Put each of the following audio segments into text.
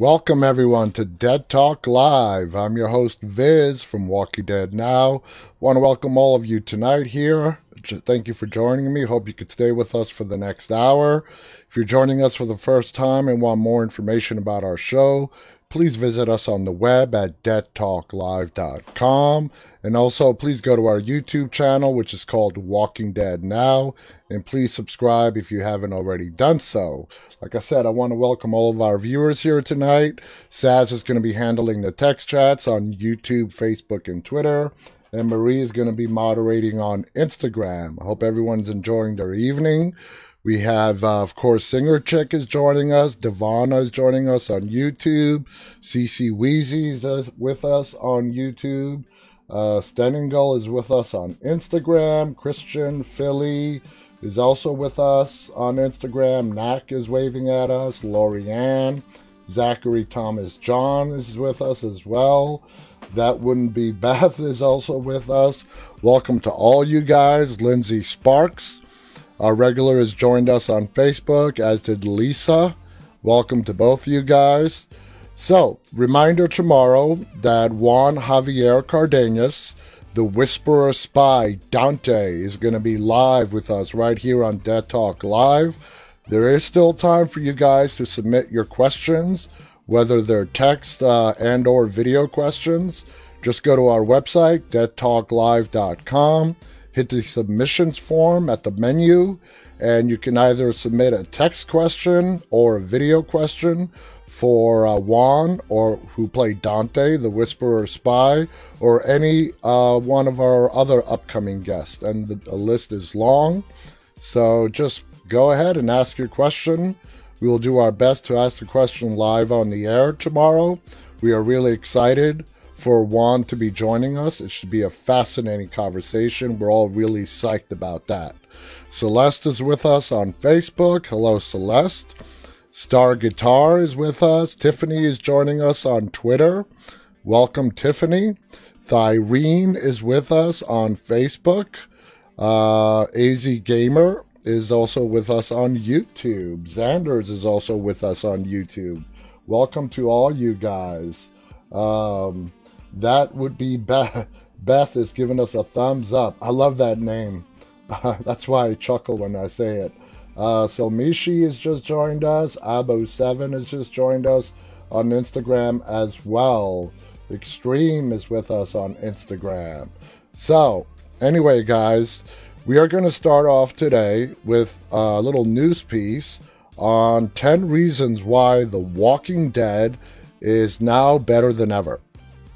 Welcome everyone to Dead Talk Live. I'm your host Viz from Walking Dead Now. Want to welcome all of you tonight here. Thank you for joining me. Hope you could stay with us for the next hour. If you're joining us for the first time and want more information about our show, please visit us on the web at deadtalklive.com. And also, please go to our YouTube channel, which is called Walking Dead Now. And please subscribe if you haven't already done so. Like I said, I want to welcome all of our viewers here tonight. Saz is going to be handling the text chats on YouTube, Facebook, and Twitter. And Marie is going to be moderating on Instagram. I hope everyone's enjoying their evening. We have, uh, of course, Singer Chick is joining us. Devana is joining us on YouTube. CC Wheezy is uh, with us on YouTube. Uh, is with us on Instagram. Christian Philly is also with us on Instagram. Knack is waving at us. Lorianne. Zachary Thomas John is with us as well. That wouldn't be Beth is also with us. Welcome to all you guys. Lindsay Sparks our regular has joined us on Facebook, as did Lisa. Welcome to both of you guys. So, reminder tomorrow that Juan Javier Cardenas, the Whisperer Spy, Dante, is going to be live with us right here on Dead Talk Live. There is still time for you guys to submit your questions, whether they're text uh, and or video questions. Just go to our website, deadtalklive.com hit the submissions form at the menu, and you can either submit a text question or a video question for uh, Juan or who played Dante, the Whisperer Spy, or any uh, one of our other upcoming guests. And the, the list is long, so just go ahead and ask your question. We will do our best to ask the question live on the air tomorrow. We are really excited for Juan to be joining us. It should be a fascinating conversation. We're all really psyched about that. Celeste is with us on Facebook. Hello, Celeste. Star Guitar is with us. Tiffany is joining us on Twitter. Welcome, Tiffany. Thyrene is with us on Facebook. Uh, AZ Gamer is also with us on YouTube. Xanders is also with us on YouTube. Welcome to all you guys. Um, that would be Beth. Beth is giving us a thumbs up. I love that name. That's why I chuckle when I say it. Uh, so Mishi has just joined us. Abo7 has just joined us on Instagram as well. Extreme is with us on Instagram. So, anyway, guys, we are going to start off today with a little news piece on 10 reasons why The Walking Dead is now better than ever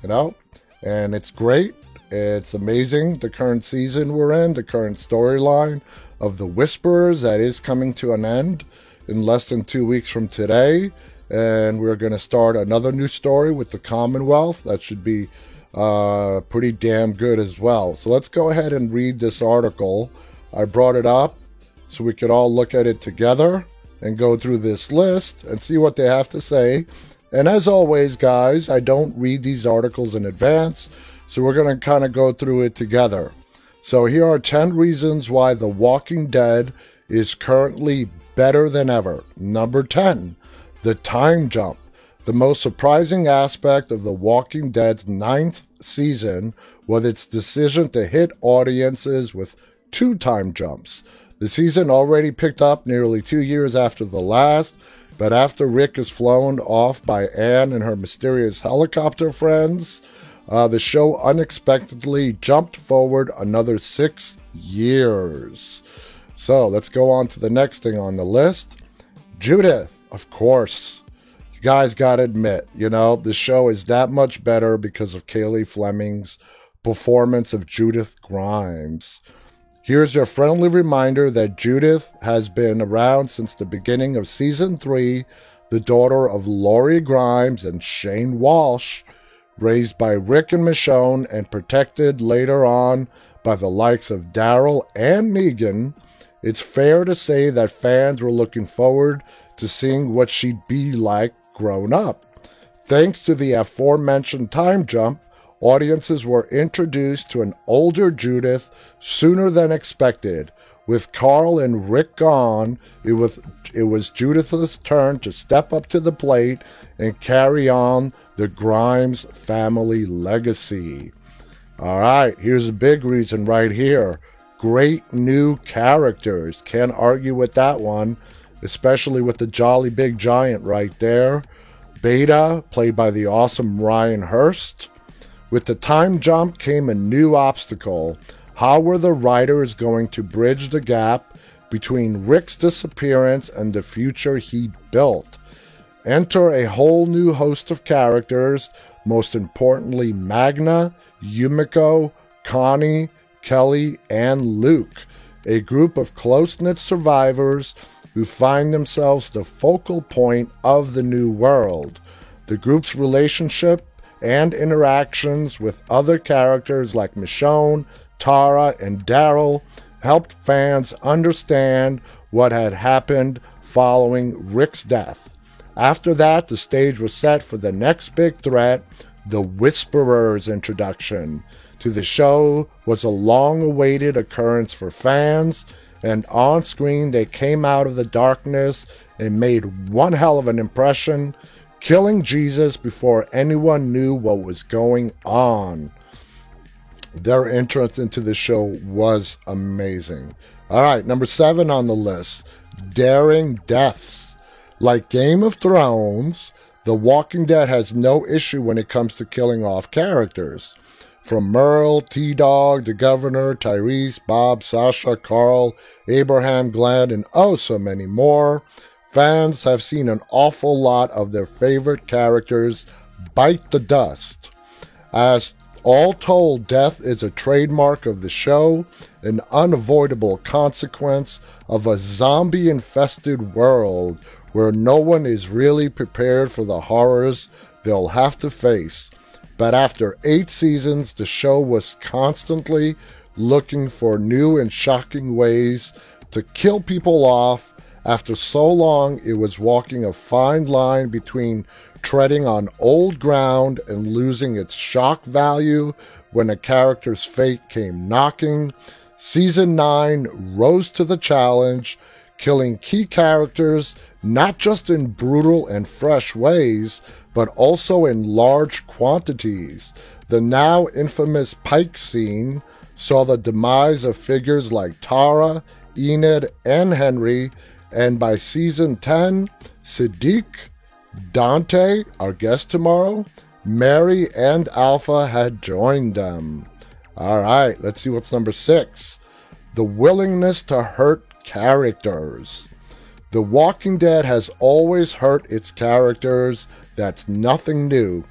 you know? And it's great. It's amazing the current season we're in, the current storyline of the Whisperers that is coming to an end in less than two weeks from today. And we're going to start another new story with the Commonwealth. That should be uh, pretty damn good as well. So let's go ahead and read this article. I brought it up so we could all look at it together and go through this list and see what they have to say and as always, guys, I don't read these articles in advance, so we're going to kind of go through it together. So here are 10 reasons why The Walking Dead is currently better than ever. Number 10, the time jump. The most surprising aspect of The Walking Dead's ninth season was its decision to hit audiences with two time jumps. The season already picked up nearly two years after the last, but after Rick is flown off by Anne and her mysterious helicopter friends, uh, the show unexpectedly jumped forward another six years. So let's go on to the next thing on the list. Judith, of course. You guys got to admit, you know, the show is that much better because of Cailey Fleming's performance of Judith Grimes. Here's your friendly reminder that Judith has been around since the beginning of season three, the daughter of Lori Grimes and Shane Walsh, raised by Rick and Michonne and protected later on by the likes of Daryl and Negan. It's fair to say that fans were looking forward to seeing what she'd be like grown up. Thanks to the aforementioned time jump, audiences were introduced to an older Judith sooner than expected, With Carl and Rick gone, it was it was Judith's turn to step up to the plate and carry on the Grimes family legacy. All right, here's a big reason right here. Great new characters. Can't argue with that one, especially with the Jolly Big Giant right there. Beta, played by the awesome Ryan Hurst. With the time jump came a new obstacle. How were the writers going to bridge the gap between Rick's disappearance and the future he built? Enter a whole new host of characters, most importantly, Magna, Yumiko, Connie, Kelly, and Luke, a group of close knit survivors who find themselves the focal point of the new world. The group's relationship and interactions with other characters like Michonne, Tara, and Daryl helped fans understand what had happened following Rick's death. After that, the stage was set for the next big threat, the Whisperer's introduction to the show was a long awaited occurrence for fans, and on screen they came out of the darkness and made one hell of an impression, killing Jesus before anyone knew what was going on. Their entrance into the show was amazing. All right, number seven on the list Daring Deaths. Like Game of Thrones, The Walking Dead has no issue when it comes to killing off characters. From Merle, T Dog, the Governor, Tyrese, Bob, Sasha, Carl, Abraham, Glenn, and oh so many more, fans have seen an awful lot of their favorite characters bite the dust. As all told, death is a trademark of the show, an unavoidable consequence of a zombie infested world where no one is really prepared for the horrors they'll have to face. But after eight seasons, the show was constantly looking for new and shocking ways to kill people off. After so long, it was walking a fine line between treading on old ground and losing its shock value when a character's fate came knocking. Season 9 rose to the challenge, killing key characters not just in brutal and fresh ways, but also in large quantities. The now infamous Pike scene saw the demise of figures like Tara, Enid, and Henry, and by season 10, Siddiq, Dante, our guest tomorrow, Mary, and Alpha had joined them. All right, let's see what's number six. The willingness to hurt characters. The Walking Dead has always hurt its characters that's nothing new,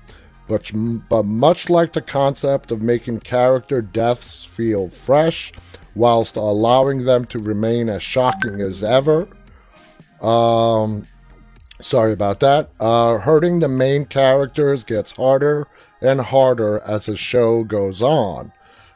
but, but much like the concept of making character deaths feel fresh whilst allowing them to remain as shocking as ever. Um, sorry about that. Uh, hurting the main characters gets harder and harder as the show goes on.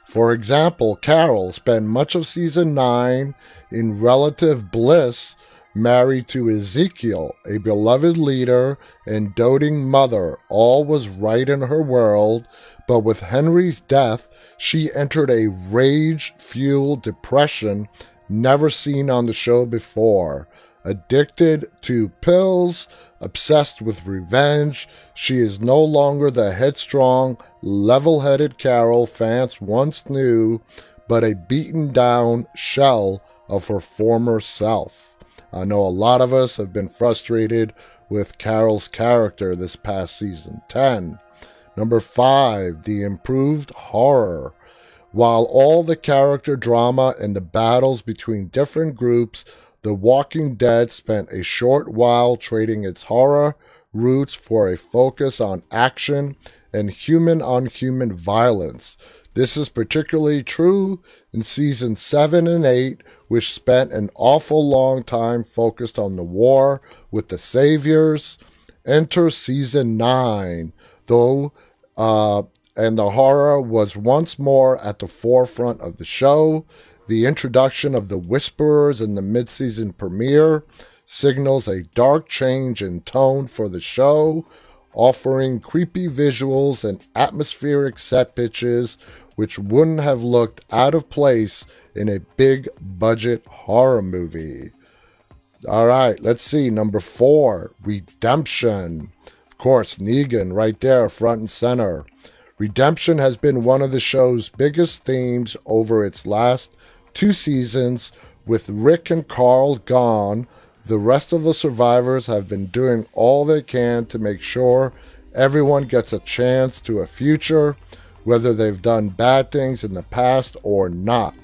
For example, Carol spent much of season 9 in relative bliss married to Ezekiel, a beloved leader and doting mother. All was right in her world, but with Henry's death, she entered a rage fueled depression never seen on the show before. Addicted to pills, obsessed with revenge, she is no longer the headstrong, level headed Carol fans once knew, but a beaten down shell of her former self. I know a lot of us have been frustrated with Carol's character this past season. 10. Number 5, the improved horror. While all the character drama and the battles between different groups, The Walking Dead spent a short while trading its horror roots for a focus on action and human on human violence. This is particularly true in season 7 and 8, which spent an awful long time focused on the war with the Saviors. Enter season 9, though, uh, and the horror was once more at the forefront of the show. The introduction of the Whisperers in the mid season premiere signals a dark change in tone for the show. offering creepy visuals and atmospheric set pitches which wouldn't have looked out of place in a big budget horror movie. All right, let's see. Number four, Redemption. Of course, Negan right there, front and center. Redemption has been one of the show's biggest themes over its last two seasons. With Rick and Carl gone, the rest of the survivors have been doing all they can to make sure everyone gets a chance to a future, whether they've done bad things in the past or not.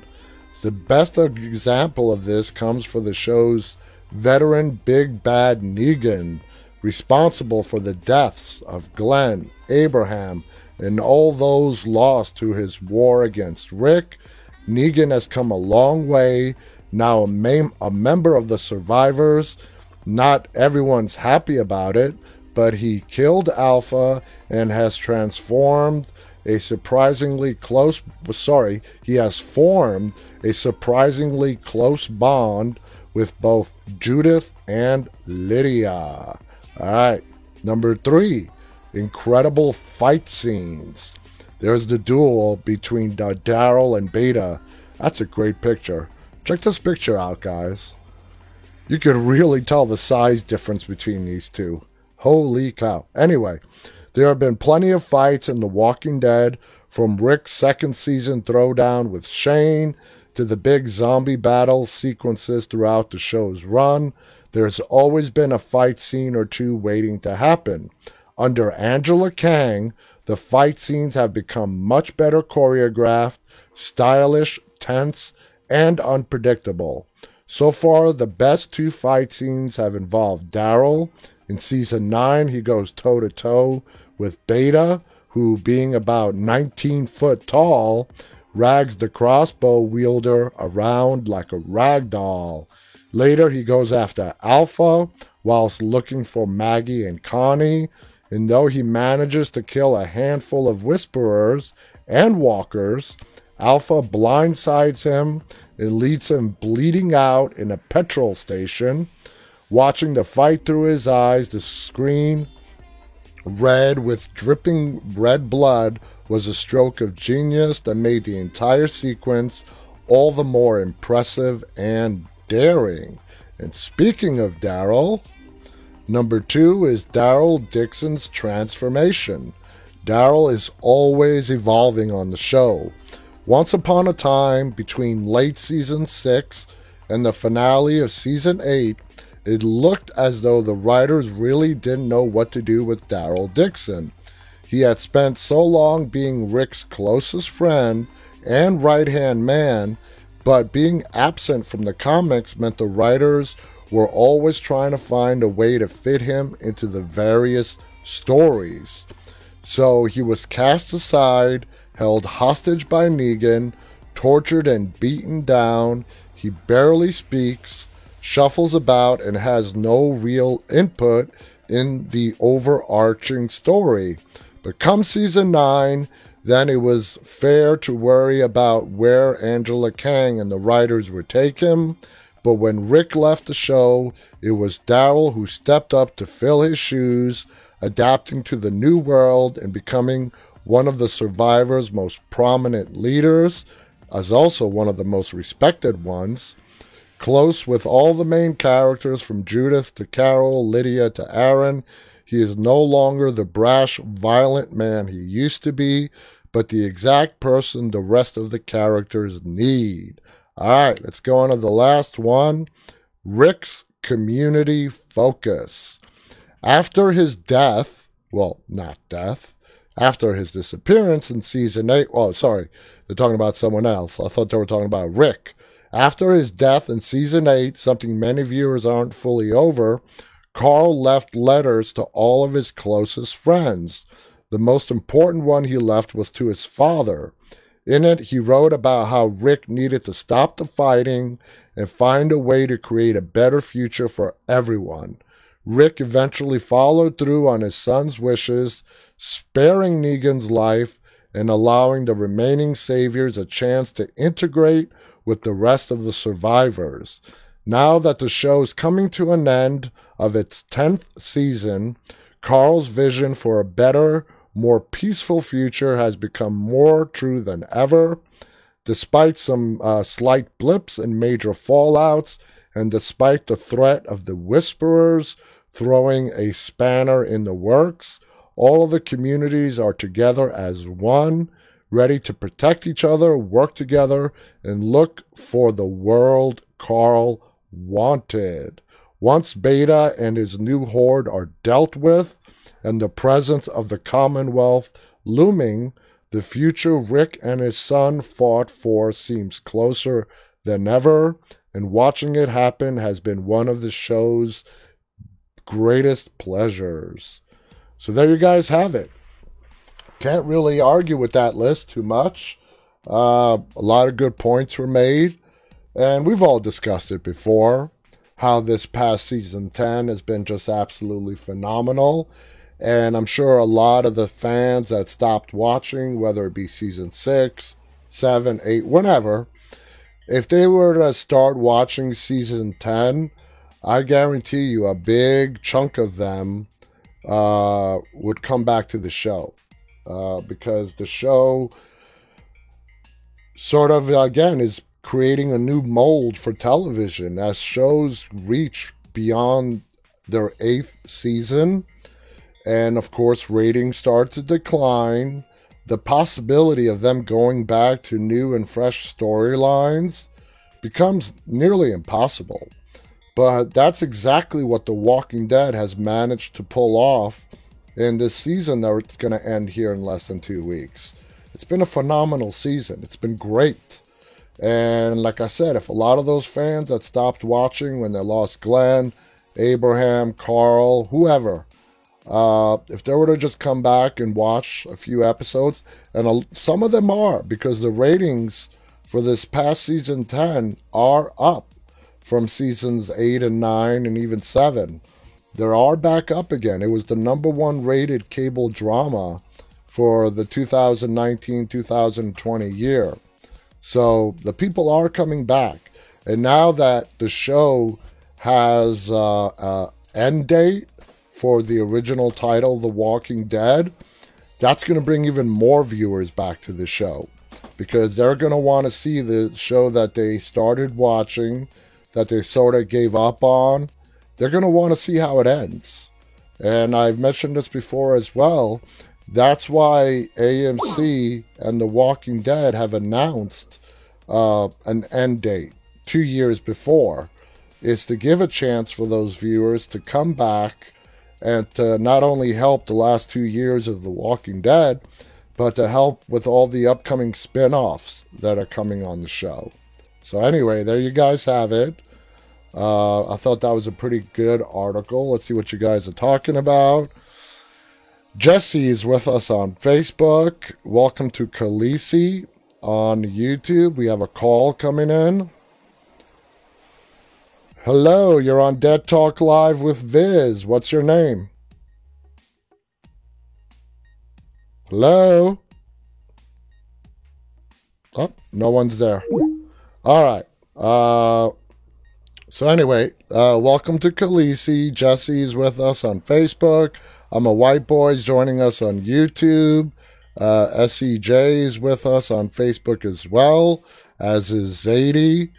The best example of this comes for the show's veteran Big Bad Negan, responsible for the deaths of Glenn, Abraham, and all those lost to his war against Rick, Negan has come a long way. Now, a, mem- a member of the survivors, not everyone's happy about it, but he killed Alpha and has transformed a surprisingly close, sorry, he has formed a surprisingly close bond with both Judith and Lydia. All right, number three, incredible fight scenes. There's the duel between uh, Daryl and Beta. That's a great picture. Check this picture out, guys. You can really tell the size difference between these two. Holy cow. Anyway, there have been plenty of fights in The Walking Dead, from Rick's second season throwdown with Shane to the big zombie battle sequences throughout the show's run. There's always been a fight scene or two waiting to happen. Under Angela Kang, the fight scenes have become much better choreographed, stylish, tense, and unpredictable. So far, the best two fight scenes have involved Daryl. In season 9, he goes toe to toe with Beta, who, being about 19 foot tall, rags the crossbow wielder around like a rag doll. Later, he goes after Alpha whilst looking for Maggie and Connie, and though he manages to kill a handful of whisperers and walkers, Alpha blindsides him and leads him bleeding out in a petrol station. Watching the fight through his eyes, the screen red with dripping red blood was a stroke of genius that made the entire sequence all the more impressive and daring. And speaking of Daryl, Number two is Daryl Dixon's transformation. Daryl is always evolving on the show. Once upon a time, between late season six and the finale of season eight, it looked as though the writers really didn't know what to do with Daryl Dixon. He had spent so long being Rick's closest friend and right hand man, but being absent from the comics meant the writers were always trying to find a way to fit him into the various stories. So he was cast aside, held hostage by Negan, tortured and beaten down. He barely speaks, shuffles about, and has no real input in the overarching story. But come season 9, then it was fair to worry about where Angela Kang and the writers would take him. But when Rick left the show, it was Daryl who stepped up to fill his shoes, adapting to the new world and becoming one of the survivors' most prominent leaders, as also one of the most respected ones. Close with all the main characters from Judith to Carol, Lydia to Aaron, he is no longer the brash, violent man he used to be, but the exact person the rest of the characters need. All right, let's go on to the last one Rick's community focus. After his death, well, not death, after his disappearance in season 8, oh, sorry, they're talking about someone else. I thought they were talking about Rick. After his death in season 8, something many viewers aren't fully over, Carl left letters to all of his closest friends. The most important one he left was to his father. In it, he wrote about how Rick needed to stop the fighting and find a way to create a better future for everyone. Rick eventually followed through on his son's wishes, sparing Negan's life and allowing the remaining saviors a chance to integrate with the rest of the survivors. Now that the show is coming to an end of its 10th season, Carl's vision for a better, more peaceful future has become more true than ever. Despite some uh, slight blips and major fallouts, and despite the threat of the Whisperers throwing a spanner in the works, all of the communities are together as one, ready to protect each other, work together, and look for the world Carl wanted. Once Beta and his new horde are dealt with, and the presence of the Commonwealth looming, the future Rick and his son fought for seems closer than ever, and watching it happen has been one of the show's greatest pleasures. So there you guys have it. Can't really argue with that list too much. Uh, a lot of good points were made, and we've all discussed it before. How this past season 10 has been just absolutely phenomenal. And I'm sure a lot of the fans that stopped watching, whether it be season 6, 7, 8, whenever, if they were to start watching season 10, I guarantee you a big chunk of them uh, would come back to the show. Uh, because the show sort of again is creating a new mold for television as shows reach beyond their eighth season and of course ratings start to decline the possibility of them going back to new and fresh storylines becomes nearly impossible but that's exactly what The Walking Dead has managed to pull off in this season that it's going to end here in less than two weeks. It's been a phenomenal season. It's been great. And like I said, if a lot of those fans that stopped watching when they lost Glenn, Abraham, Carl, whoever, uh, if they were to just come back and watch a few episodes, and a, some of them are because the ratings for this past season 10 are up from seasons 8 and 9 and even 7. They are back up again. It was the number one rated cable drama for the 2019 2020 year. So the people are coming back. And now that the show has uh, an end date for the original title, The Walking Dead, that's going to bring even more viewers back to the show because they're going to want to see the show that they started watching that they sort of gave up on, they're going to want to see how it ends. And I've mentioned this before as well. That's why AMC and The Walking Dead have announced uh, an end date two years before, is to give a chance for those viewers to come back and to not only help the last two years of The Walking Dead, but to help with all the upcoming spin offs that are coming on the show. So, anyway, there you guys have it. Uh, I thought that was a pretty good article. Let's see what you guys are talking about. Jesse is with us on Facebook. Welcome to Khaleesi on YouTube. We have a call coming in. Hello, you're on Dead Talk Live with Viz. What's your name? Hello? Oh, no one's there. All right. Uh, so anyway, uh, welcome to Khaleesi. Jesse's with us on Facebook. I'm a white boys joining us on YouTube. Uh, SEJ's with us on Facebook as well, as is Zadie.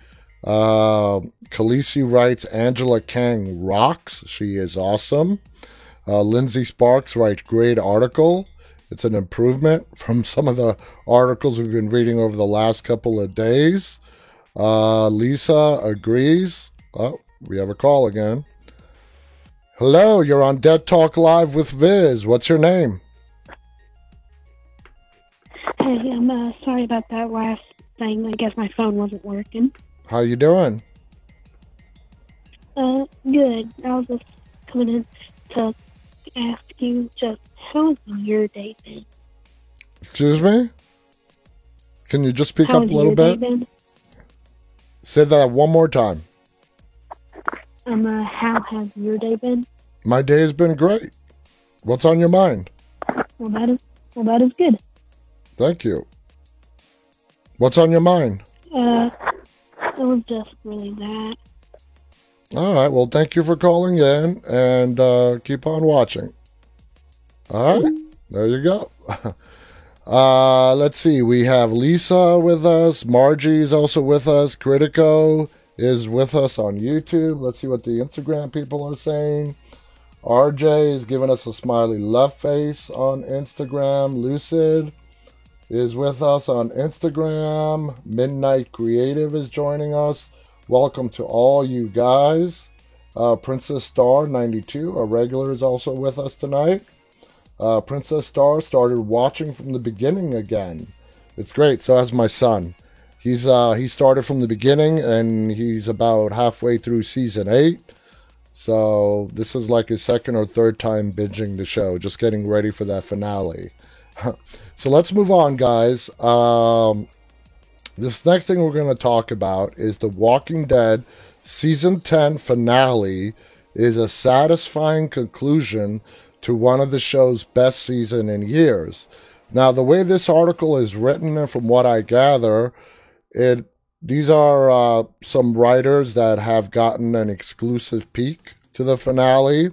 Uh, Khaleesi writes Angela Kang rocks. She is awesome. Uh, Lindsay Sparks writes great article. It's an improvement from some of the articles we've been reading over the last couple of days. Uh, Lisa agrees. Oh, we have a call again. Hello, you're on Dead Talk Live with Viz. What's your name? Hey, I'm uh, sorry about that last thing. I guess my phone wasn't working. How you doing? Uh, good. I was just coming in to ask you just how's your day been? Excuse me? Can you just speak how's up a little bit? Say that one more time. Um, uh, how has your day been? My day has been great. What's on your mind? Well, that is well, that is good. Thank you. What's on your mind? Uh, it was just really that. All right. Well, thank you for calling in, and uh, keep on watching. All right, there you go. Uh, let's see. We have Lisa with us. Margie is also with us. Critico is with us on YouTube. Let's see what the Instagram people are saying. RJ is giving us a smiley love face on Instagram. Lucid is with us on Instagram. Midnight Creative is joining us. Welcome to all you guys. Uh, Princess Star 92, a regular, is also with us tonight. Uh, Princess Star started watching from the beginning again. It's great. So has my son. He's uh, he started from the beginning and he's about halfway through season eight. So this is like his second or third time binging the show, just getting ready for that finale. so let's move on, guys. Um, this next thing we're going to talk about is The Walking Dead season 10 finale is a satisfying conclusion to one of the show's best season in years. Now, the way this article is written, and from what I gather, it these are uh, some writers that have gotten an exclusive peek to the finale,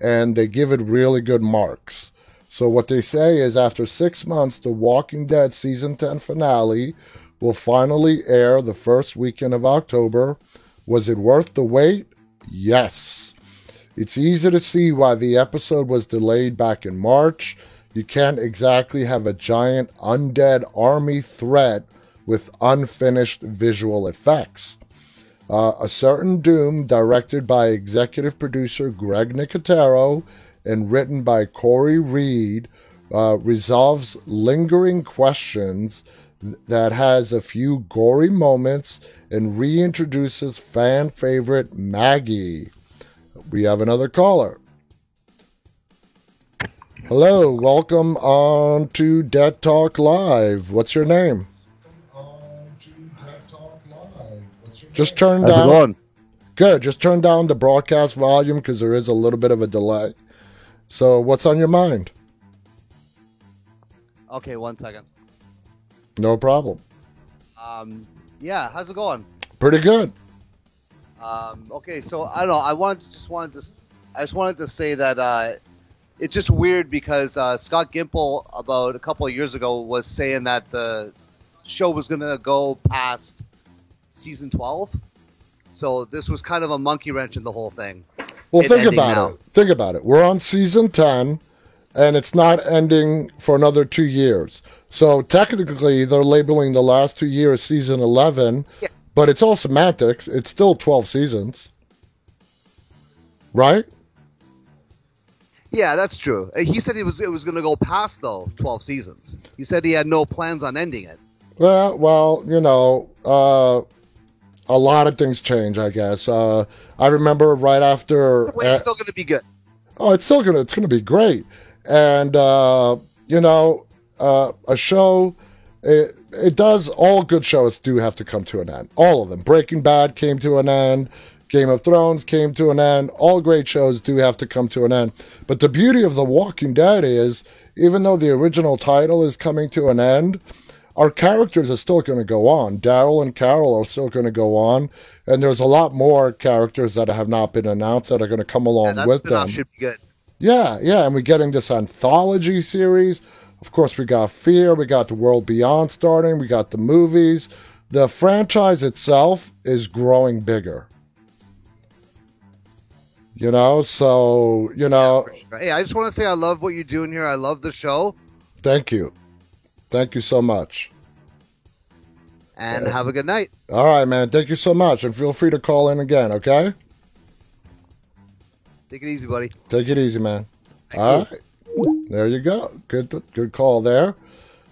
and they give it really good marks. So what they say is, after six months, the Walking Dead season ten finale will finally air the first weekend of October. Was it worth the wait? Yes. It's easy to see why the episode was delayed back in March. You can't exactly have a giant undead army threat with unfinished visual effects. Uh, a Certain Doom, directed by executive producer Greg Nicotero and written by Corey Reed, uh, resolves lingering questions that has a few gory moments and reintroduces fan favorite Maggie. We have another caller. Hello, welcome on to Dead Talk Live. What's your name? Just turn How's down. it going? Good. Just turn down the broadcast volume because there is a little bit of a delay. So, what's on your mind? Okay, one second. No problem. Um, yeah, how's it going? Pretty good. Um, okay, so I don't know. I wanted to, just wanted to, I just wanted to say that uh, it's just weird because uh, Scott Gimple about a couple of years ago was saying that the show was going to go past season twelve. So this was kind of a monkey wrench in the whole thing. Well, It's think about now. it. Think about it. We're on season 10, and it's not ending for another two years. So technically, they're labeling the last two years season 11, Yeah. but it's all semantics. It's still 12 seasons. Right? Yeah, that's true. Uh, He said it was it was going to go past though twelve seasons. He said he had no plans on ending it. Well, well, you know, uh, a lot of things change, I guess. Uh, I remember right after. But it's still going to be good. Oh, it's still gonna it's gonna be great, and uh, you know, uh, a show. It, it does. All good shows do have to come to an end. All of them. Breaking Bad came to an end. Game of Thrones came to an end. All great shows do have to come to an end. But the beauty of The Walking Dead is, even though the original title is coming to an end, our characters are still going to go on. Daryl and Carol are still going to go on, and there's a lot more characters that have not been announced that are going to come along Yeah, with them. should be good. Yeah, yeah, and we're getting this anthology series. Of course, we got Fear, we got The World Beyond starting, we got the movies. The franchise itself is growing bigger. You know, so, you know, sure. Hey, I just want to say I love what you're doing here. I love the show, thank you. Thank you so much. and have a good night. All right, man. Thank you so much. And feel free to call in again, okay? Take it easy, buddy. Take it easy, man. All right. There you go. Good good call there.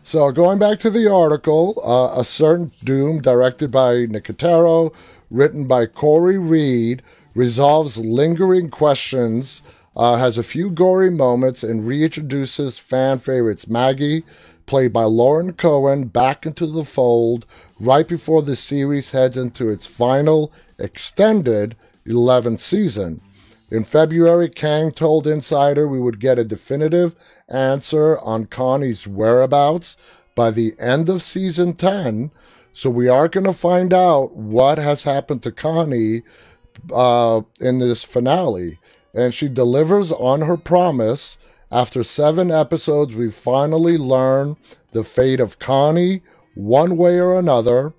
So going back to the article, uh, A Certain Doom, directed by Nicotero, written by Corey Reed, resolves lingering questions, uh, has a few gory moments, and reintroduces fan favorites Maggie, played by Lauren Cohan, back into the fold right before the series heads into its final extended 11th season. In February, Kang told Insider we would get a definitive answer on Connie's whereabouts by the end of season 10. So we are going to find out what has happened to Connie uh, in this finale. And she delivers on her promise After seven episodes, we finally learn the fate of Connie, one way or another.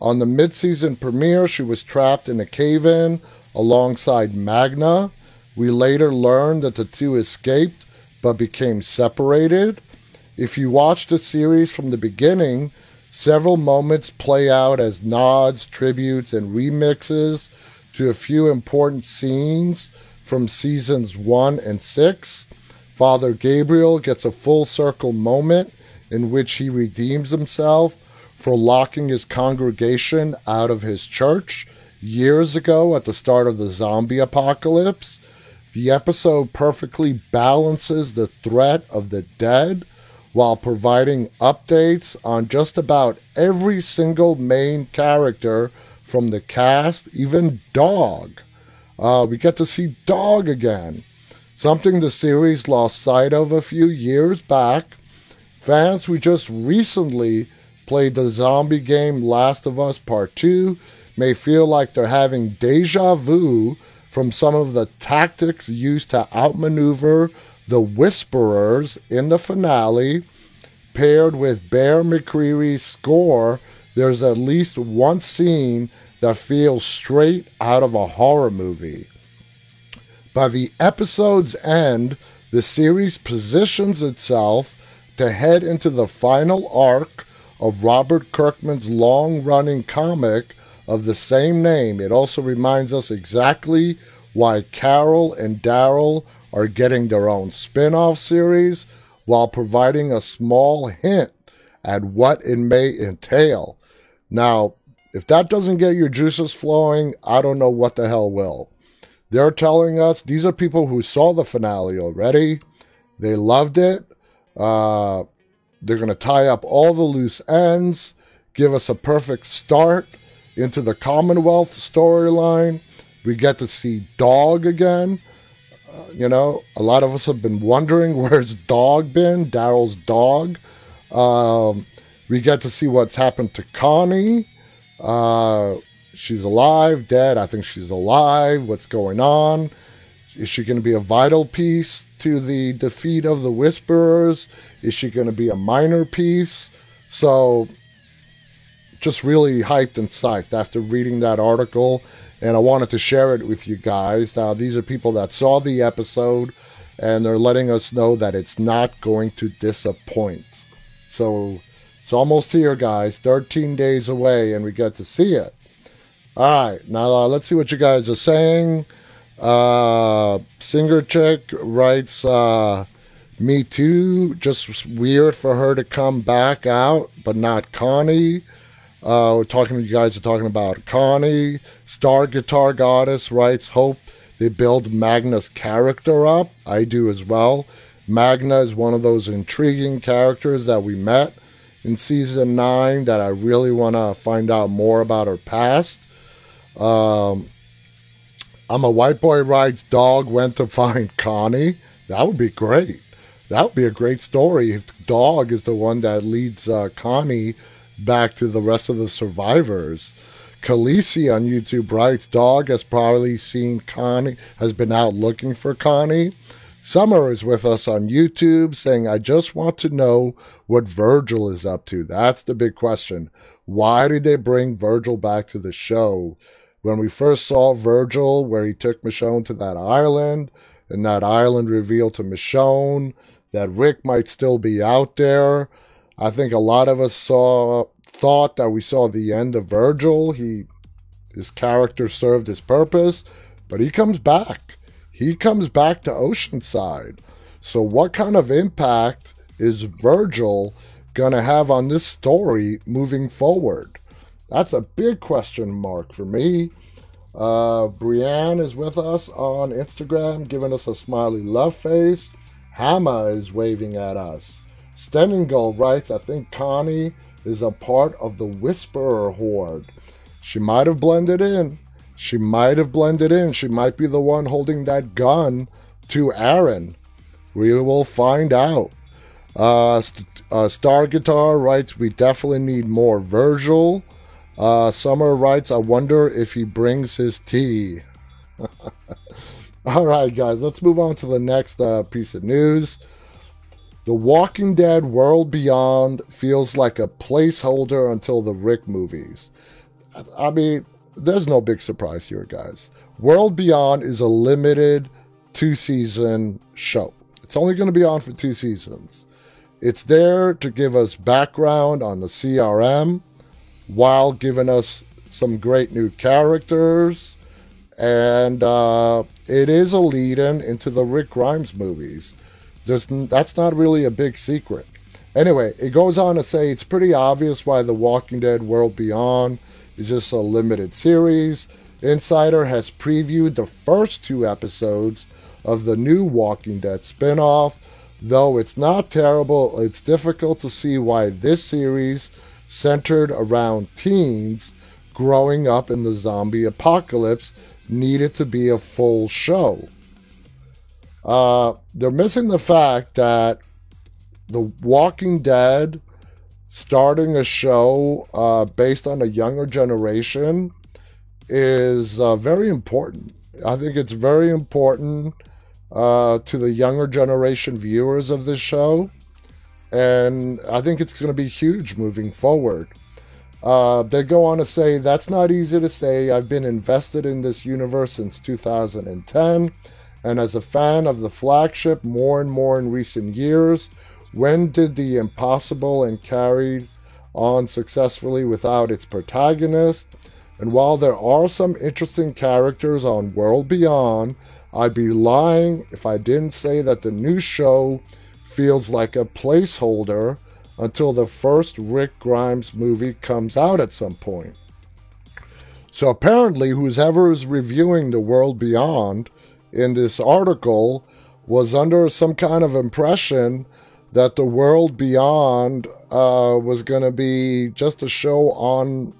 On the mid season premiere, she was trapped in a cave in alongside Magna. We later learned that the two escaped but became separated. If you watch the series from the beginning, several moments play out as nods, tributes, and remixes to a few important scenes from seasons 1 and 6. Father Gabriel gets a full circle moment in which he redeems himself for locking his congregation out of his church years ago at the start of the zombie apocalypse. The episode perfectly balances the threat of the dead while providing updates on just about every single main character from the cast, even Dog. Uh, we get to see Dog again, something the series lost sight of a few years back. Fans who just recently played the zombie game Last of Us Part 2 may feel like they're having deja vu from some of the tactics used to outmaneuver the Whisperers in the finale, paired with Bear McCreary's score, there's at least one scene that feels straight out of a horror movie. By the episode's end, the series positions itself to head into the final arc of Robert Kirkman's long running comic of the same name. It also reminds us exactly why Carol and Daryl are getting their own spin off series while providing a small hint at what it may entail. Now, if that doesn't get your juices flowing, I don't know what the hell will. They're telling us these are people who saw the finale already. They loved it. Uh, they're going to tie up all the loose ends, give us a perfect start into the Commonwealth storyline. We get to see Dog again. Uh, you know, a lot of us have been wondering where's Dog been, Daryl's dog. Um, we get to see what's happened to Connie. Uh, she's alive, dead. I think she's alive. What's going on? Is she going to be a vital piece to the defeat of the Whisperers? Is she going to be a minor piece? So, just really hyped and psyched after reading that article and I wanted to share it with you guys. Now, these are people that saw the episode, and they're letting us know that it's not going to disappoint. So it's almost here, guys. 13 days away, and we get to see it. All right, now uh, let's see what you guys are saying. Uh, Singer Chick writes, uh, Me too. Just weird for her to come back out, but not Connie. Uh, we're talking. You guys are talking about Connie. Star Guitar Goddess writes, "Hope they build Magna's character up. I do as well. Magna is one of those intriguing characters that we met in season nine that I really want to find out more about her past. Um, I'm a white boy rides dog went to find Connie. That would be great. That would be a great story if dog is the one that leads uh, Connie back to the rest of the survivors. Khaleesi on YouTube writes, Dog has probably seen Connie, has been out looking for Connie. Summer is with us on YouTube saying, I just want to know what Virgil is up to. That's the big question. Why did they bring Virgil back to the show? When we first saw Virgil, where he took Michonne to that island, and that island revealed to Michonne that Rick might still be out there. I think a lot of us saw thought that we saw the end of Virgil. He his character served his purpose, but he comes back. He comes back to Oceanside. So what kind of impact is Virgil going to have on this story moving forward? That's a big question mark for me. Uh, Brienne is with us on Instagram, giving us a smiley love face. Hama is waving at us. Stenningal writes, I think Connie is a part of the Whisperer Horde. She might have blended in. She might have blended in. She might be the one holding that gun to Aaron. We will find out. Uh, uh, Star Guitar writes, We definitely need more Virgil. Uh, Summer writes, I wonder if he brings his tea. All right, guys, let's move on to the next uh, piece of news. The Walking Dead World Beyond feels like a placeholder until the Rick movies. I mean, there's no big surprise here, guys. World Beyond is a limited two season show. It's only going to be on for two seasons. It's there to give us background on the CRM while giving us some great new characters. And uh, it is a lead in into the Rick Grimes movies. There's, that's not really a big secret. Anyway, it goes on to say it's pretty obvious why The Walking Dead World Beyond is just a limited series. Insider has previewed the first two episodes of the new Walking Dead spinoff. Though it's not terrible, it's difficult to see why this series, centered around teens growing up in the zombie apocalypse, needed to be a full show. Uh, they're missing the fact that The Walking Dead starting a show uh, based on a younger generation is uh, very important. I think it's very important uh, to the younger generation viewers of this show, and I think it's going to be huge moving forward. Uh, they go on to say, That's not easy to say. I've been invested in this universe since 2010, and as a fan of the flagship more and more in recent years, when did the impossible and carried on successfully without its protagonist? And while there are some interesting characters on World Beyond, I'd be lying if I didn't say that the new show feels like a placeholder until the first Rick Grimes movie comes out at some point. So apparently, whoever is reviewing The World Beyond in this article was under some kind of impression that The World Beyond uh, was going to be just a show on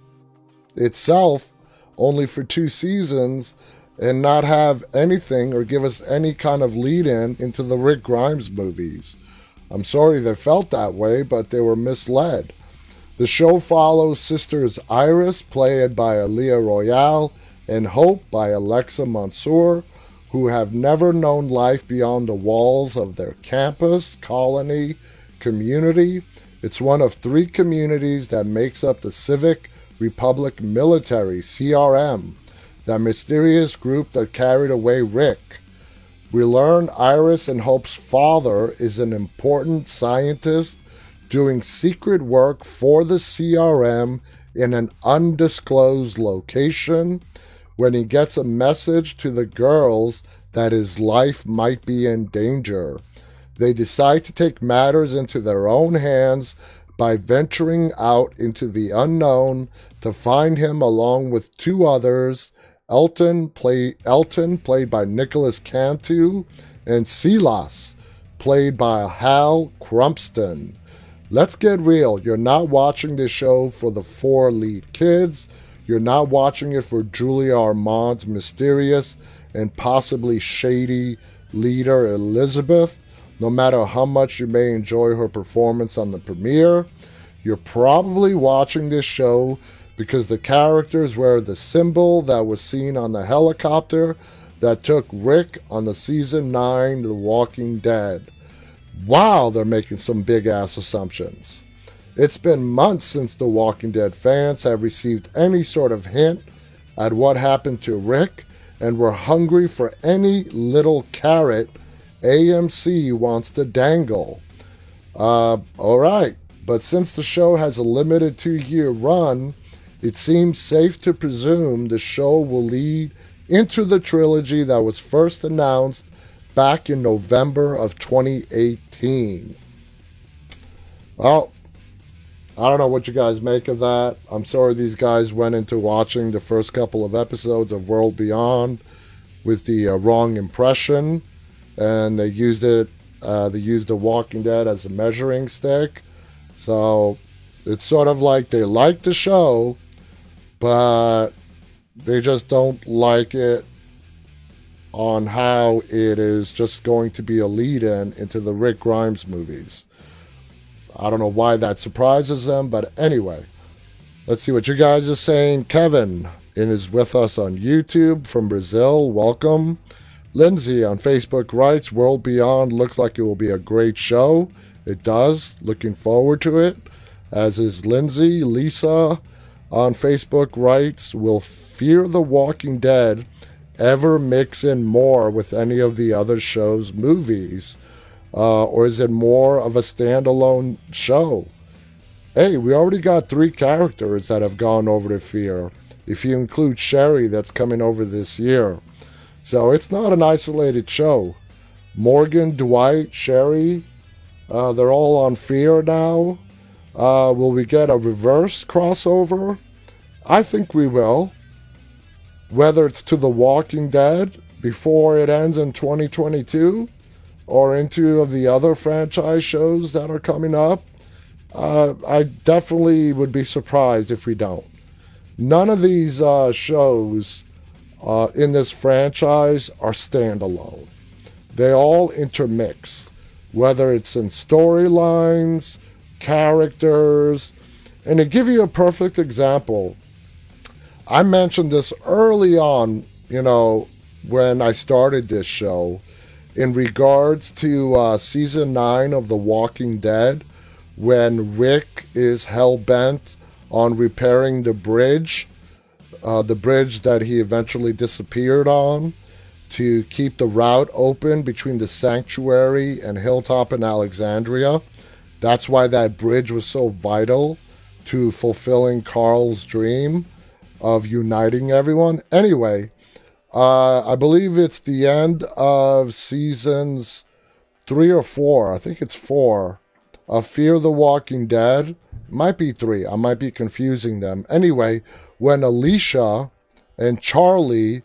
itself, only for two seasons, and not have anything or give us any kind of lead in into the Rick Grimes movies. I'm sorry they felt that way, but they were misled. The show follows sisters Iris, played by Aliyah Royale, and Hope by Alexa Mansour, who have never known life beyond the walls of their campus, colony, community. It's one of three communities that makes up the Civic Republic Military, CRM, that mysterious group that carried away Rick. We learn Iris and Hope's father is an important scientist doing secret work for the CRM in an undisclosed location when he gets a message to the girls that his life might be in danger. They decide to take matters into their own hands by venturing out into the unknown to find him along with two others Elton, play, Elton, played by Nicholas Cantu, and Silas, played by Hal Cumpston. Let's get real. You're not watching this show for the four lead kids. You're not watching it for Julia Ormond's mysterious and possibly shady leader, Elizabeth. No matter how much you may enjoy her performance on the premiere, you're probably watching this show because the characters were the symbol that was seen on the helicopter that took Rick on the season 9 The Walking Dead. Wow, they're making some big ass assumptions. It's been months since The Walking Dead fans have received any sort of hint at what happened to Rick and were hungry for any little carrot AMC wants to dangle. Uh, all right, but since the show has a limited two year run, it seems safe to presume the show will lead into the trilogy that was first announced back in November of 2018. Well, I don't know what you guys make of that. I'm sorry these guys went into watching the first couple of episodes of World Beyond with the uh, wrong impression, and they used it. Uh, they used The Walking Dead as a measuring stick. So it's sort of like they like the show, but they just don't like it on how it is just going to be a lead in into the Rick Grimes movies. I don't know why that surprises them, but anyway, let's see what you guys are saying. Kevin is with us on YouTube from Brazil. Welcome. Lindsay on Facebook writes World Beyond looks like it will be a great show. It does. Looking forward to it. As is Lindsay. Lisa on Facebook writes Will Fear the Walking Dead ever mix in more with any of the other show's movies? Uh, or is it more of a standalone show? Hey, we already got three characters that have gone over to Fear. If you include Sherry, that's coming over this year. So it's not an isolated show. Morgan, Dwight, Sherry, uh, they're all on Fear now. Uh, will we get a reverse crossover? I think we will. Whether it's to The Walking Dead before it ends in 2022 or into the other franchise shows that are coming up, uh, I definitely would be surprised if we don't. None of these uh, shows uh, in this franchise are standalone. They all intermix, whether it's in storylines, characters. And to give you a perfect example, I mentioned this early on, you know, when I started this show, in regards to uh, season 9 of The Walking Dead, when Rick is hell bent on repairing the bridge uh, the bridge that he eventually disappeared on to keep the route open between the sanctuary and Hilltop in Alexandria. That's why that bridge was so vital to fulfilling Carl's dream of uniting everyone. Anyway, uh, I believe it's the end of seasons three or four. I think it's four of Fear the Walking Dead. Might be three. I might be confusing them. Anyway, when Alicia and Charlie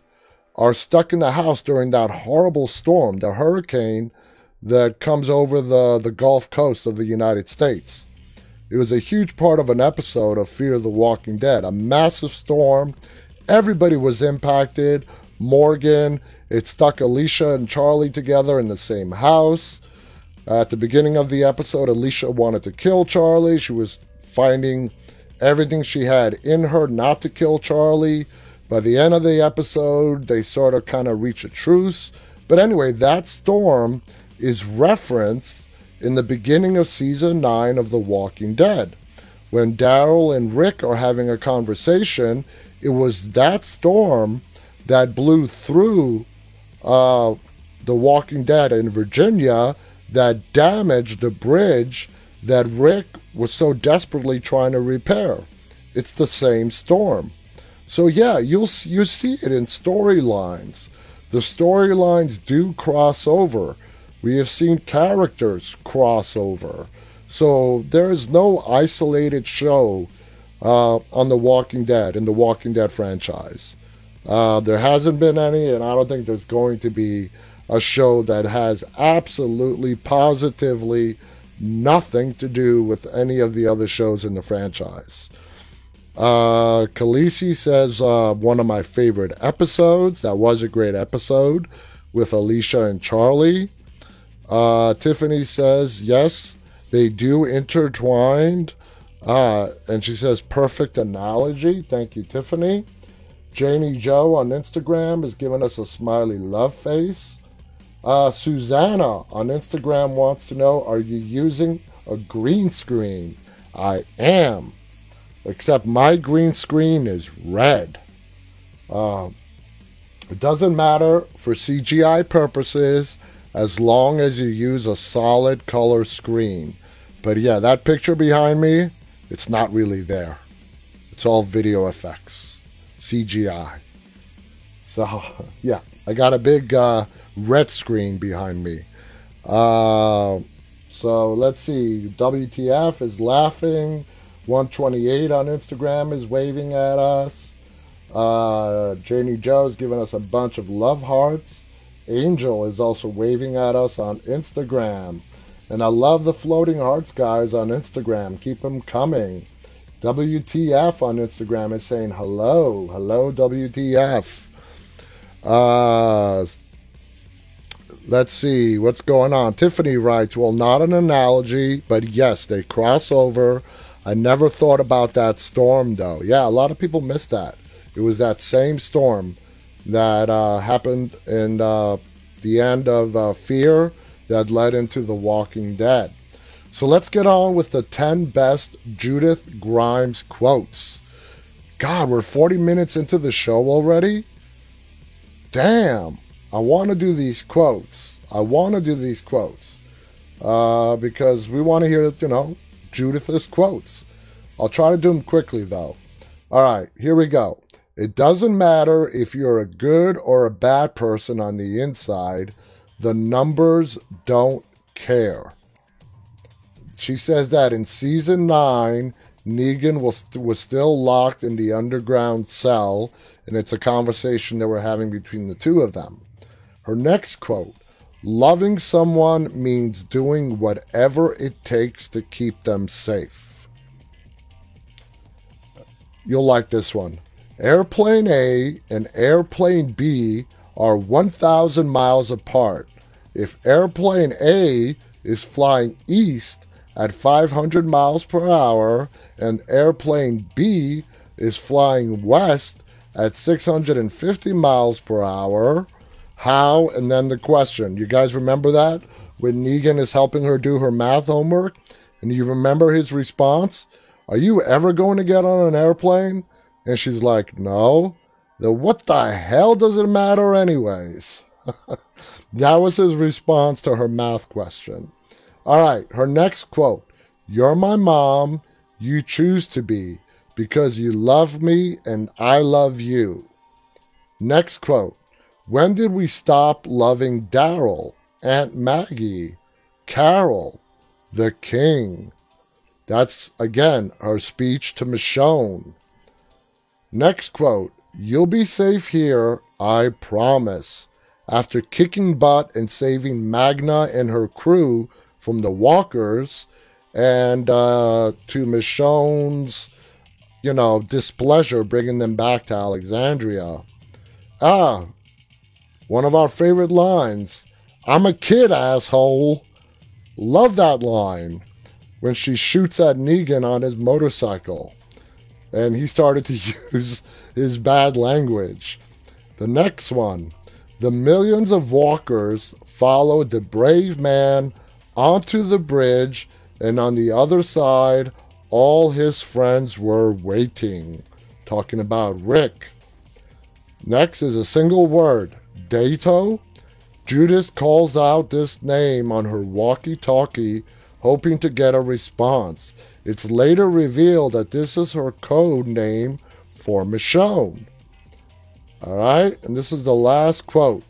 are stuck in the house during that horrible storm, the hurricane that comes over the, the Gulf Coast of the United States. It was a huge part of an episode of Fear the Walking Dead, a massive storm. Everybody was impacted. Morgan, it stuck Alicia and Charlie together in the same house. At the beginning of the episode, Alicia wanted to kill Charlie. She was finding everything she had in her not to kill Charlie. By the end of the episode, they sort of kind of reach a truce. But anyway, that storm is referenced in the beginning of season 9 of The Walking Dead. When Daryl and Rick are having a conversation, it was that storm that blew through uh, The Walking Dead in Virginia that damaged the bridge that Rick was so desperately trying to repair. It's the same storm. So yeah, you'll you see it in storylines. The storylines do cross over. We have seen characters cross over. So there is no isolated show uh, on The Walking Dead in the Walking Dead franchise. Uh, there hasn't been any, and I don't think there's going to be a show that has absolutely, positively nothing to do with any of the other shows in the franchise. Uh, Khaleesi says uh, one of my favorite episodes. That was a great episode with Alicia and Charlie. Uh, Tiffany says yes, they do intertwined. Uh, and she says perfect analogy. Thank you, Tiffany. Janie Joe on Instagram is giving us a smiley love face. Uh, Susanna on Instagram wants to know Are you using a green screen? I am, except my green screen is red. Uh, it doesn't matter for CGI purposes as long as you use a solid color screen. But yeah, that picture behind me, it's not really there. It's all video effects, CGI. So yeah, I got a big uh, red screen behind me. Uh, so let's see. WTF is laughing. 128 on Instagram is waving at us. Uh, Janie Joe's giving us a bunch of love hearts. Angel is also waving at us on Instagram. And I love the floating hearts guys on Instagram. Keep them coming. WTF on Instagram is saying hello. Hello, WTF. Uh, let's see what's going on. Tiffany writes, Well, not an analogy, but yes, they cross over. I never thought about that storm, though. Yeah, a lot of people missed that. It was that same storm that uh, happened in uh, the end of uh, Fear that led into The Walking Dead. So let's get on with the 10 best Judith Grimes quotes. God, we're 40 minutes into the show already? Damn, I want to do these quotes. I want to do these quotes uh, because we want to hear, you know, Judith's quotes. I'll try to do them quickly though. All right, here we go. It doesn't matter if you're a good or a bad person on the inside, the numbers don't care. She says that in season 9, Negan was, was still locked in the underground cell, and it's a conversation that we're having between the two of them. Her next quote Loving someone means doing whatever it takes to keep them safe. You'll like this one. Airplane A and Airplane B are 1,000 miles apart. If Airplane A is flying east at 500 miles per hour and Airplane B is flying west at 650 miles per hour, how? And then the question. You guys remember that? When Negan is helping her do her math homework? And you remember his response? Are you ever going to get on an airplane? And she's like, No. Then what the hell does it matter, anyways? that was his response to her math question. All right, her next quote You're my mom. You choose to be because you love me and I love you. Next quote when did we stop loving Daryl, Aunt Maggie, Carol, the King? That's again her speech to Michonne. Next quote You'll be safe here, I promise. After kicking butt and saving Magna and her crew from the walkers, and uh, to Michonne's, you know, displeasure bringing them back to Alexandria. Ah, one of our favorite lines. I'm a kid, asshole. Love that line when she shoots at Negan on his motorcycle. And he started to use his bad language. The next one. The millions of walkers followed the brave man onto the bridge, and on the other side, all his friends were waiting. Talking about Rick. Next is a single word Dato? Judith calls out this name on her walkie talkie, hoping to get a response. It's later revealed that this is her code name for Michonne. All right, and this is the last quote.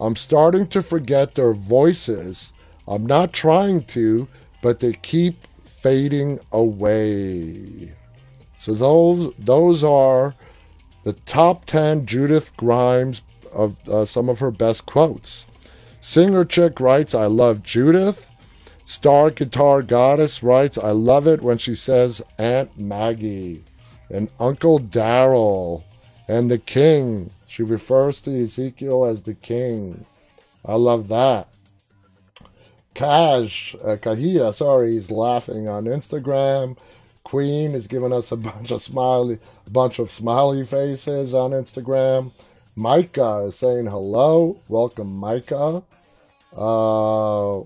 I'm starting to forget their voices. I'm not trying to, but they keep fading away. So those those are the top 10 Judith Grimes of uh, some of her best quotes. Singer Chick writes, I love Judith. Star Guitar Goddess writes, I love it when she says Aunt Maggie and Uncle Daryl and the King. She refers to Ezekiel as the King. I love that. Kaj, uh, Kahia, sorry, he's laughing on Instagram. Queen is giving us a bunch of smiley, a bunch of smiley faces on Instagram. Micah is saying hello. Welcome, Micah. Uh,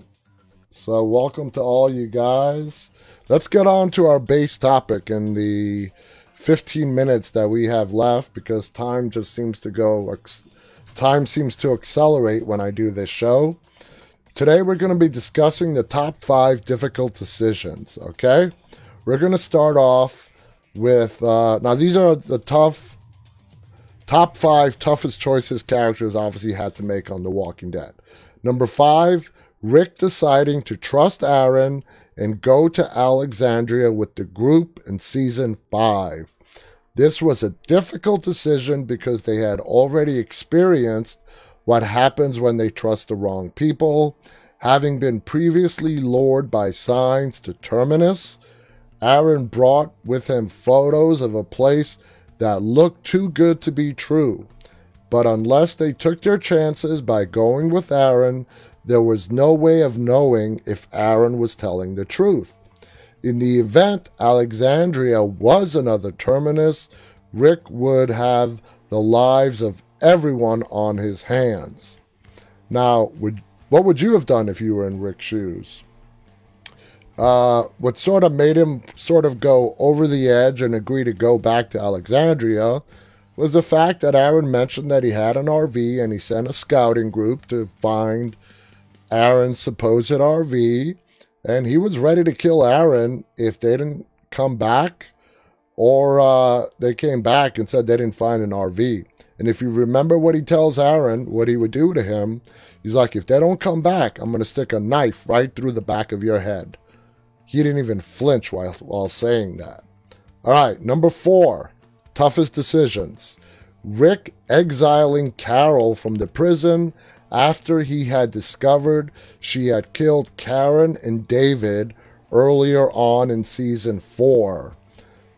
so, welcome to all you guys. Let's get on to our base topic in the 15 minutes that we have left because time just seems to go, time seems to accelerate when I do this show. Today, we're going to be discussing the top five difficult decisions, okay? We're going to start off with, uh, now, these are the tough Top five toughest choices characters obviously had to make on The Walking Dead. Number five, Rick deciding to trust Aaron and go to Alexandria with the group in season five. This was a difficult decision because they had already experienced what happens when they trust the wrong people. Having been previously lured by signs to Terminus, Aaron brought with him photos of a place that looked too good to be true. But unless they took their chances by going with Aaron, there was no way of knowing if Aaron was telling the truth. In the event Alexandria was another terminus, Rick would have the lives of everyone on his hands. Now, would what would you have done if you were in Rick's shoes? Uh, what sort of made him sort of go over the edge and agree to go back to Alexandria was the fact that Aaron mentioned that he had an RV and he sent a scouting group to find Aaron's supposed RV, and he was ready to kill Aaron if they didn't come back or uh, they came back and said they didn't find an RV. And if you remember what he tells Aaron, what he would do to him, he's like, if they don't come back, I'm going to stick a knife right through the back of your head. He didn't even flinch while, while saying that. All right, number four, toughest decisions. Rick exiling Carol from the prison after he had discovered she had killed Karen and David earlier on in season four.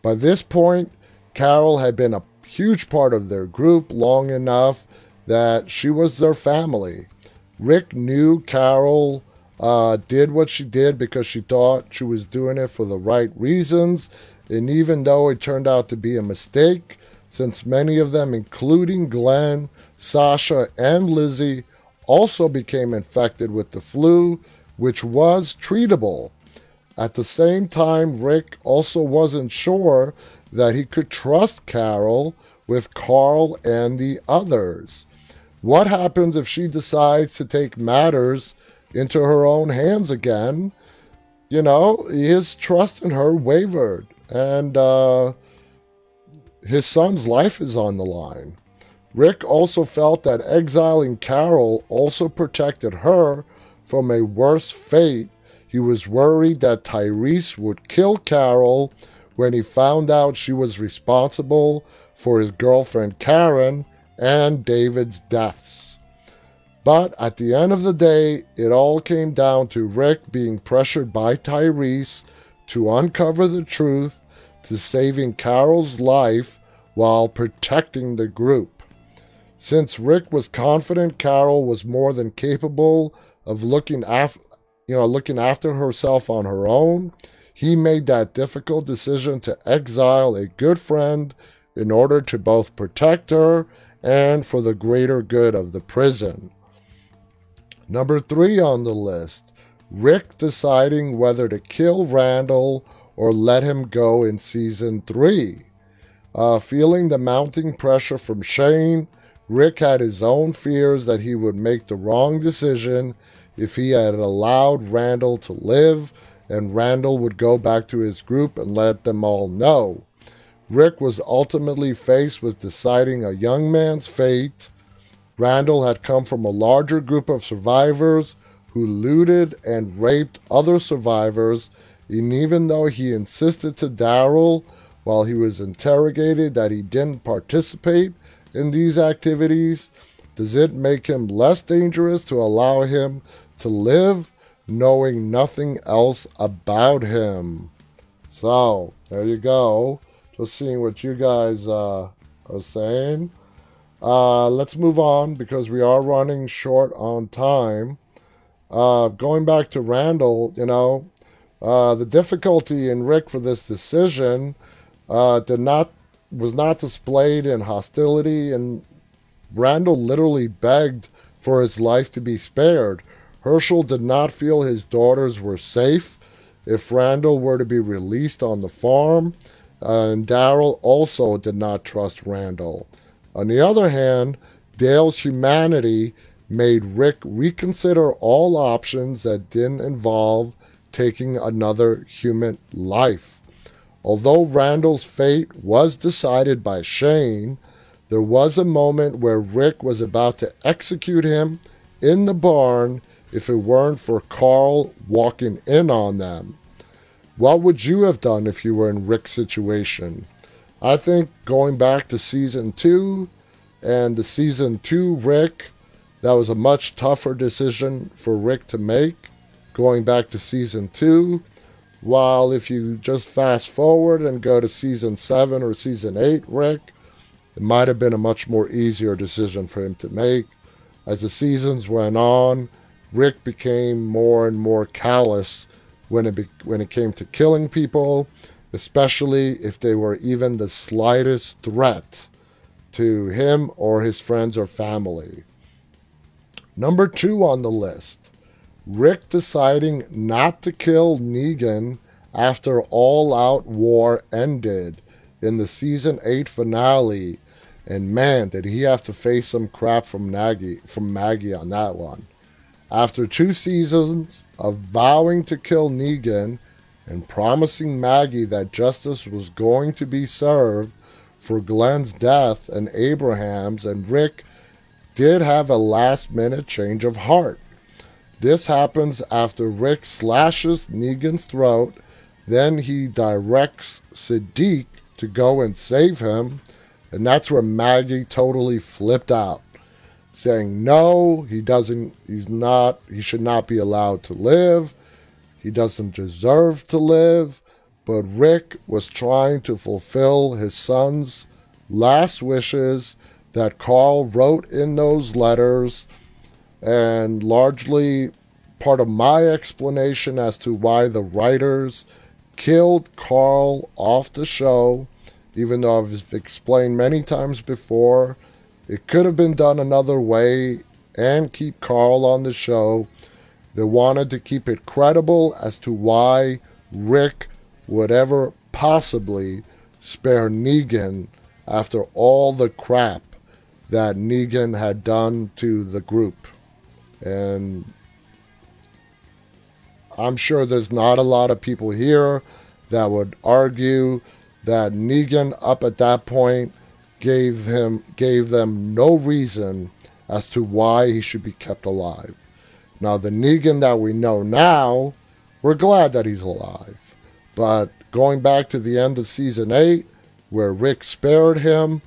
By this point, Carol had been a huge part of their group long enough that she was their family. Rick knew Carol uh, did what she did because she thought she was doing it for the right reasons. And even though it turned out to be a mistake, since many of them, including Glenn, Sasha, and Lizzie, also became infected with the flu, which was treatable. At the same time, Rick also wasn't sure that he could trust Carol with Carl and the others. What happens if she decides to take matters into her own hands again, you know, his trust in her wavered, and uh, his son's life is on the line. Rick also felt that exiling Carol also protected her from a worse fate. He was worried that Tyrese would kill Carol when he found out she was responsible for his girlfriend Karen and David's deaths. But at the end of the day, it all came down to Rick being pressured by Tyrese to uncover the truth, to saving Carol's life while protecting the group. Since Rick was confident Carol was more than capable of looking after you know, looking after herself on her own, he made that difficult decision to exile a good friend in order to both protect her and for the greater good of the prison. Number three on the list Rick deciding whether to kill Randall or let him go in season three. Uh, feeling the mounting pressure from Shane, Rick had his own fears that he would make the wrong decision if he had allowed Randall to live and Randall would go back to his group and let them all know. Rick was ultimately faced with deciding a young man's fate Randall had come from a larger group of survivors who looted and raped other survivors, and even though he insisted to Daryl while he was interrogated that he didn't participate in these activities, does it make him less dangerous to allow him to live knowing nothing else about him? So, there you go. Just seeing what you guys uh, are saying. Uh, let's move on because we are running short on time. Uh, going back to Randall, you know, uh, the difficulty in Rick for this decision uh, did not was not displayed in hostility, and Randall literally begged for his life to be spared. Hershel did not feel his daughters were safe if Randall were to be released on the farm, uh, and Daryl also did not trust Randall. On the other hand, Dale's humanity made Rick reconsider all options that didn't involve taking another human life. Although Randall's fate was decided by Shane, there was a moment where Rick was about to execute him in the barn if it weren't for Carl walking in on them. What would you have done if you were in Rick's situation? I think going back to season two and the season two Rick, that was a much tougher decision for Rick to make going back to season two. While if you just fast forward and go to season seven or season eight, Rick, it might have been a much more easier decision for him to make. As the seasons went on, Rick became more and more callous when it be- when it came to killing people especially if they were even the slightest threat to him or his friends or family. Number two on the list Rick deciding not to kill Negan after All Out War ended in the season 8 finale. And man, did he have to face some crap from Maggie, from Maggie on that one. After two seasons of vowing to kill Negan and promising Maggie that justice was going to be served for Glenn's death and Abraham's, and Rick did have a last minute change of heart. This happens after Rick slashes Negan's throat, then he directs Siddiq to go and save him, and that's where Maggie totally flipped out, saying no, he doesn't he's not he should not be allowed to live. He doesn't deserve to live. But Rick was trying to fulfill his son's last wishes that Carl wrote in those letters, and largely part of my explanation as to why the writers killed Carl off the show, even though I've explained many times before. It could have been done another way and keep Carl on the show. They wanted to keep it credible as to why Rick would ever possibly spare Negan after all the crap that Negan had done to the group. And I'm sure there's not a lot of people here that would argue that Negan up at that point gave him gave them no reason as to why he should be kept alive. Now the Negan that we know now, we're glad that he's alive. But going back to the end of season 8 where Rick spared him,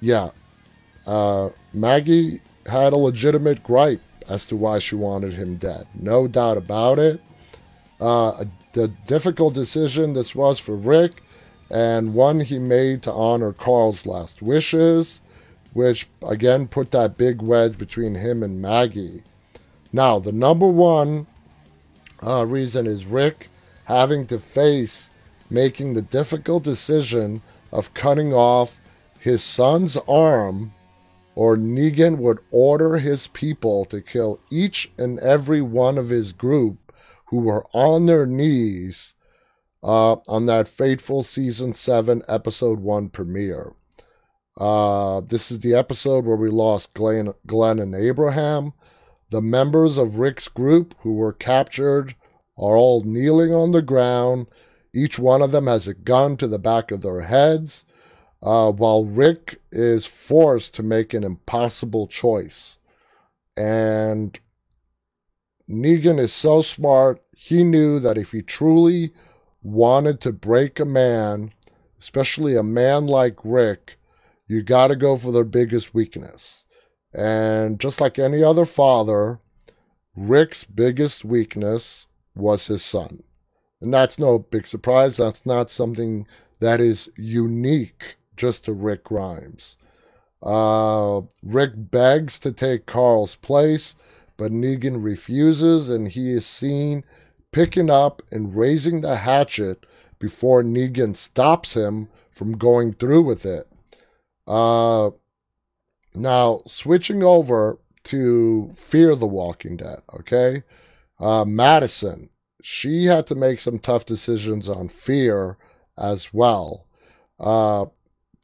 yeah, uh, Maggie had a legitimate gripe as to why she wanted him dead. No doubt about it. Uh, the difficult decision this was for Rick, and one he made to honor Carl's last wishes, which again put that big wedge between him and Maggie. Now, the number one uh, reason is Rick having to face making the difficult decision of cutting off his son's arm, or Negan would order his people to kill each and every one of his group who were on their knees uh, on that fateful season 7, episode 1 premiere. Uh, this is the episode where we lost Glenn, Glenn and Abraham. The members of Rick's group who were captured are all kneeling on the ground. Each one of them has a gun to the back of their heads uh, while Rick is forced to make an impossible choice. And Negan is so smart, he knew that if he truly wanted to break a man, especially a man like Rick, you got to go for their biggest weakness. And just like any other father, Rick's biggest weakness was his son. And that's no big surprise. That's not something that is unique just to Rick Grimes. Uh, Rick begs to take Carl's place, but Negan refuses, and he is seen picking up and raising the hatchet before Negan stops him from going through with it. Uh, now, switching over to Fear the Walking Dead, okay? Uh, Madison, she had to make some tough decisions on Fear as well. Uh,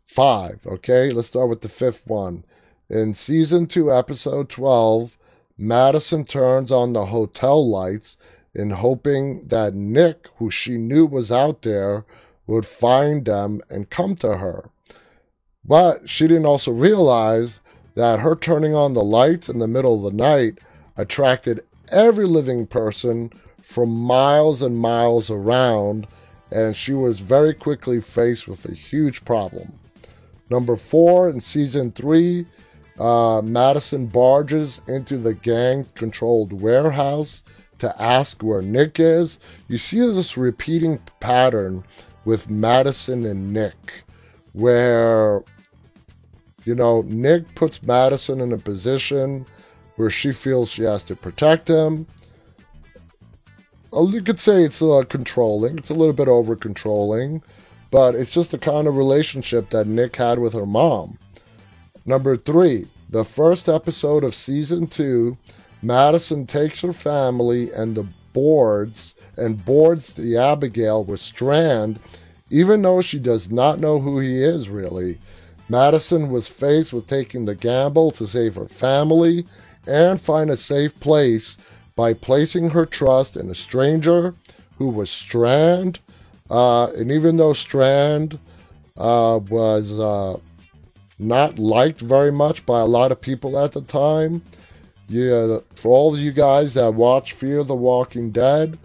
five. Okay, let's start with the fifth one. In season two, episode 12, Madison turns on the hotel lights in hoping that Nick, who she knew was out there, would find them and come to her. But she didn't also realize that her turning on the lights in the middle of the night attracted every living person from miles and miles around, and she was very quickly faced with a huge problem. Number four in season three, uh, Madison barges into the gang controlled warehouse to ask where Nick is. You see this repeating pattern with Madison and Nick, where, you know, Nick puts Madison in a position where she feels she has to protect him. You could say it's uh, controlling, it's a little bit over controlling but it's just the kind of relationship that Nick had with her mom. Number three, the first episode of season two, Madison takes her family and the boards and boards the Abigail with Strand, even though she does not know who he is really. Madison was faced with taking the gamble to save her family and find a safe place by placing her trust in a stranger who was Strand. Uh, and even though Strand uh, was uh, not liked very much by a lot of people at the time, yeah, for all of you guys that watch Fear the Walking Dead,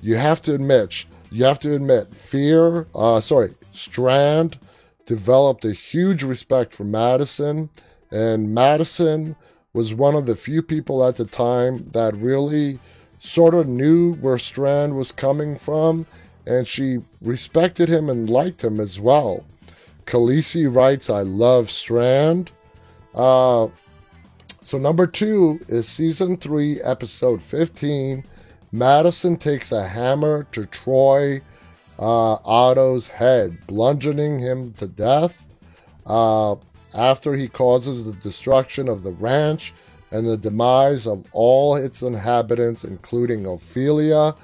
you have to admit, you have to admit, Fear, uh, sorry, Strand developed a huge respect for Madison, and Madison was one of the few people at the time that really sort of knew where Strand was coming from, and she respected him and liked him as well. Khaleesi writes, I love Strand. Uh, so, number two is season three, episode 15. Madison takes a hammer to Troy uh, Otto's head, bludgeoning him to death. Uh, after he causes the destruction of the ranch and the demise of all its inhabitants, including Ophelia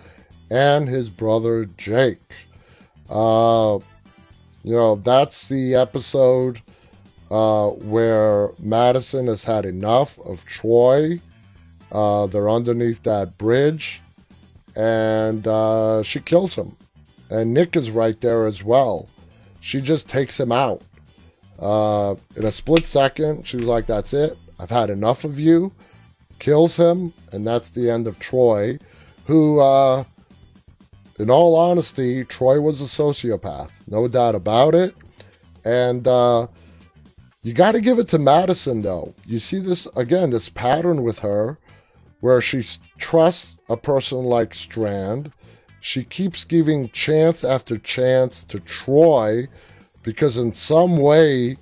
and his brother Jake. Uh, you know, that's the episode uh, where Madison has had enough of Troy. Uh, they're underneath that bridge, and uh, she kills him. And Nick is right there as well. She just takes him out. Uh, in a split second, she's like, That's it. I've had enough of you. Kills him, and that's the end of Troy, who, uh, in all honesty, Troy was a sociopath. No doubt about it. And uh, you got to give it to Madison, though. You see this, again, this pattern with her where she trusts a person like Strand. She keeps giving chance after chance to Troy because, in some way,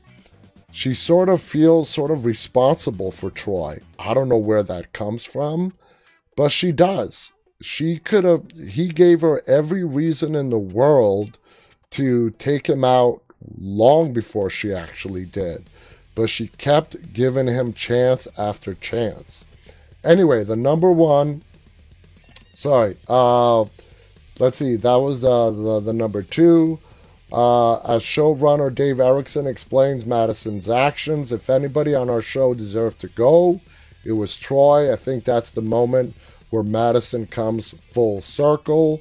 she sort of feels sort of responsible for Troy. I don't know where that comes from, but she does. She could have, he gave her every reason in the world to take him out long before she actually did. But she kept giving him chance after chance. Anyway, the number one, sorry, uh, let's see, that was the, the, the number two. Uh, as showrunner Dave Erickson explains Madison's actions, if anybody on our show deserved to go, it was Troy. I think that's the moment where Madison comes full circle.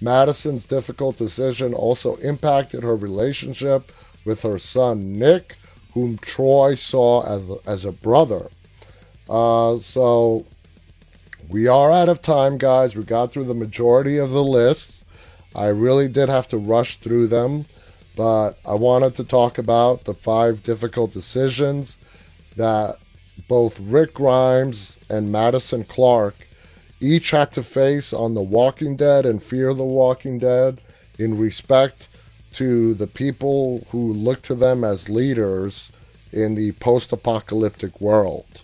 Madison's difficult decision also impacted her relationship with her son Nick, whom Troy saw as, as a brother. Uh, so we are out of time, guys. We got through the majority of the lists. I really did have to rush through them, but I wanted to talk about the five difficult decisions that both Rick Grimes and Madison Clark each had to face on The Walking Dead and Fear the Walking Dead in respect to the people who look to them as leaders in the post apocalyptic world.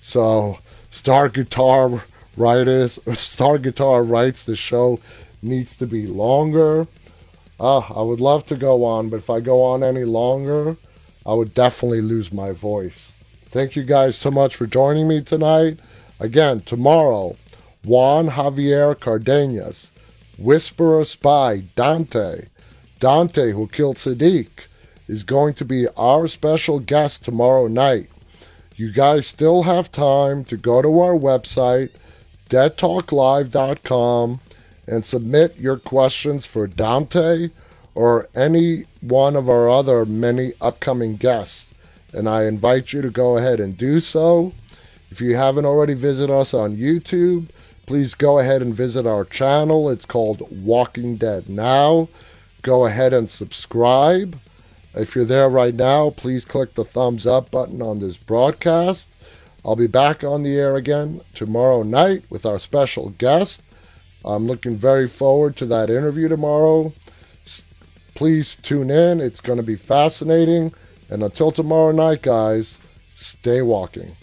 So, Star Guitar writers, Star Guitar writes the show needs to be longer. Uh, I would love to go on, but if I go on any longer, I would definitely lose my voice. Thank you guys so much for joining me tonight. Again, tomorrow, Juan Javier Cardenas, Whisperer Spy Dante, Dante who killed Siddiq, is going to be our special guest tomorrow night. You guys still have time to go to our website, deadtalklive.com, and submit your questions for Dante or any one of our other many upcoming guests. And I invite you to go ahead and do so. If you haven't already visited us on YouTube, please go ahead and visit our channel. It's called Walking Dead Now. Go ahead and subscribe. If you're there right now, please click the thumbs up button on this broadcast. I'll be back on the air again tomorrow night with our special guest. I'm looking very forward to that interview tomorrow. Please tune in, it's going to be fascinating. And until tomorrow night, guys, stay walking.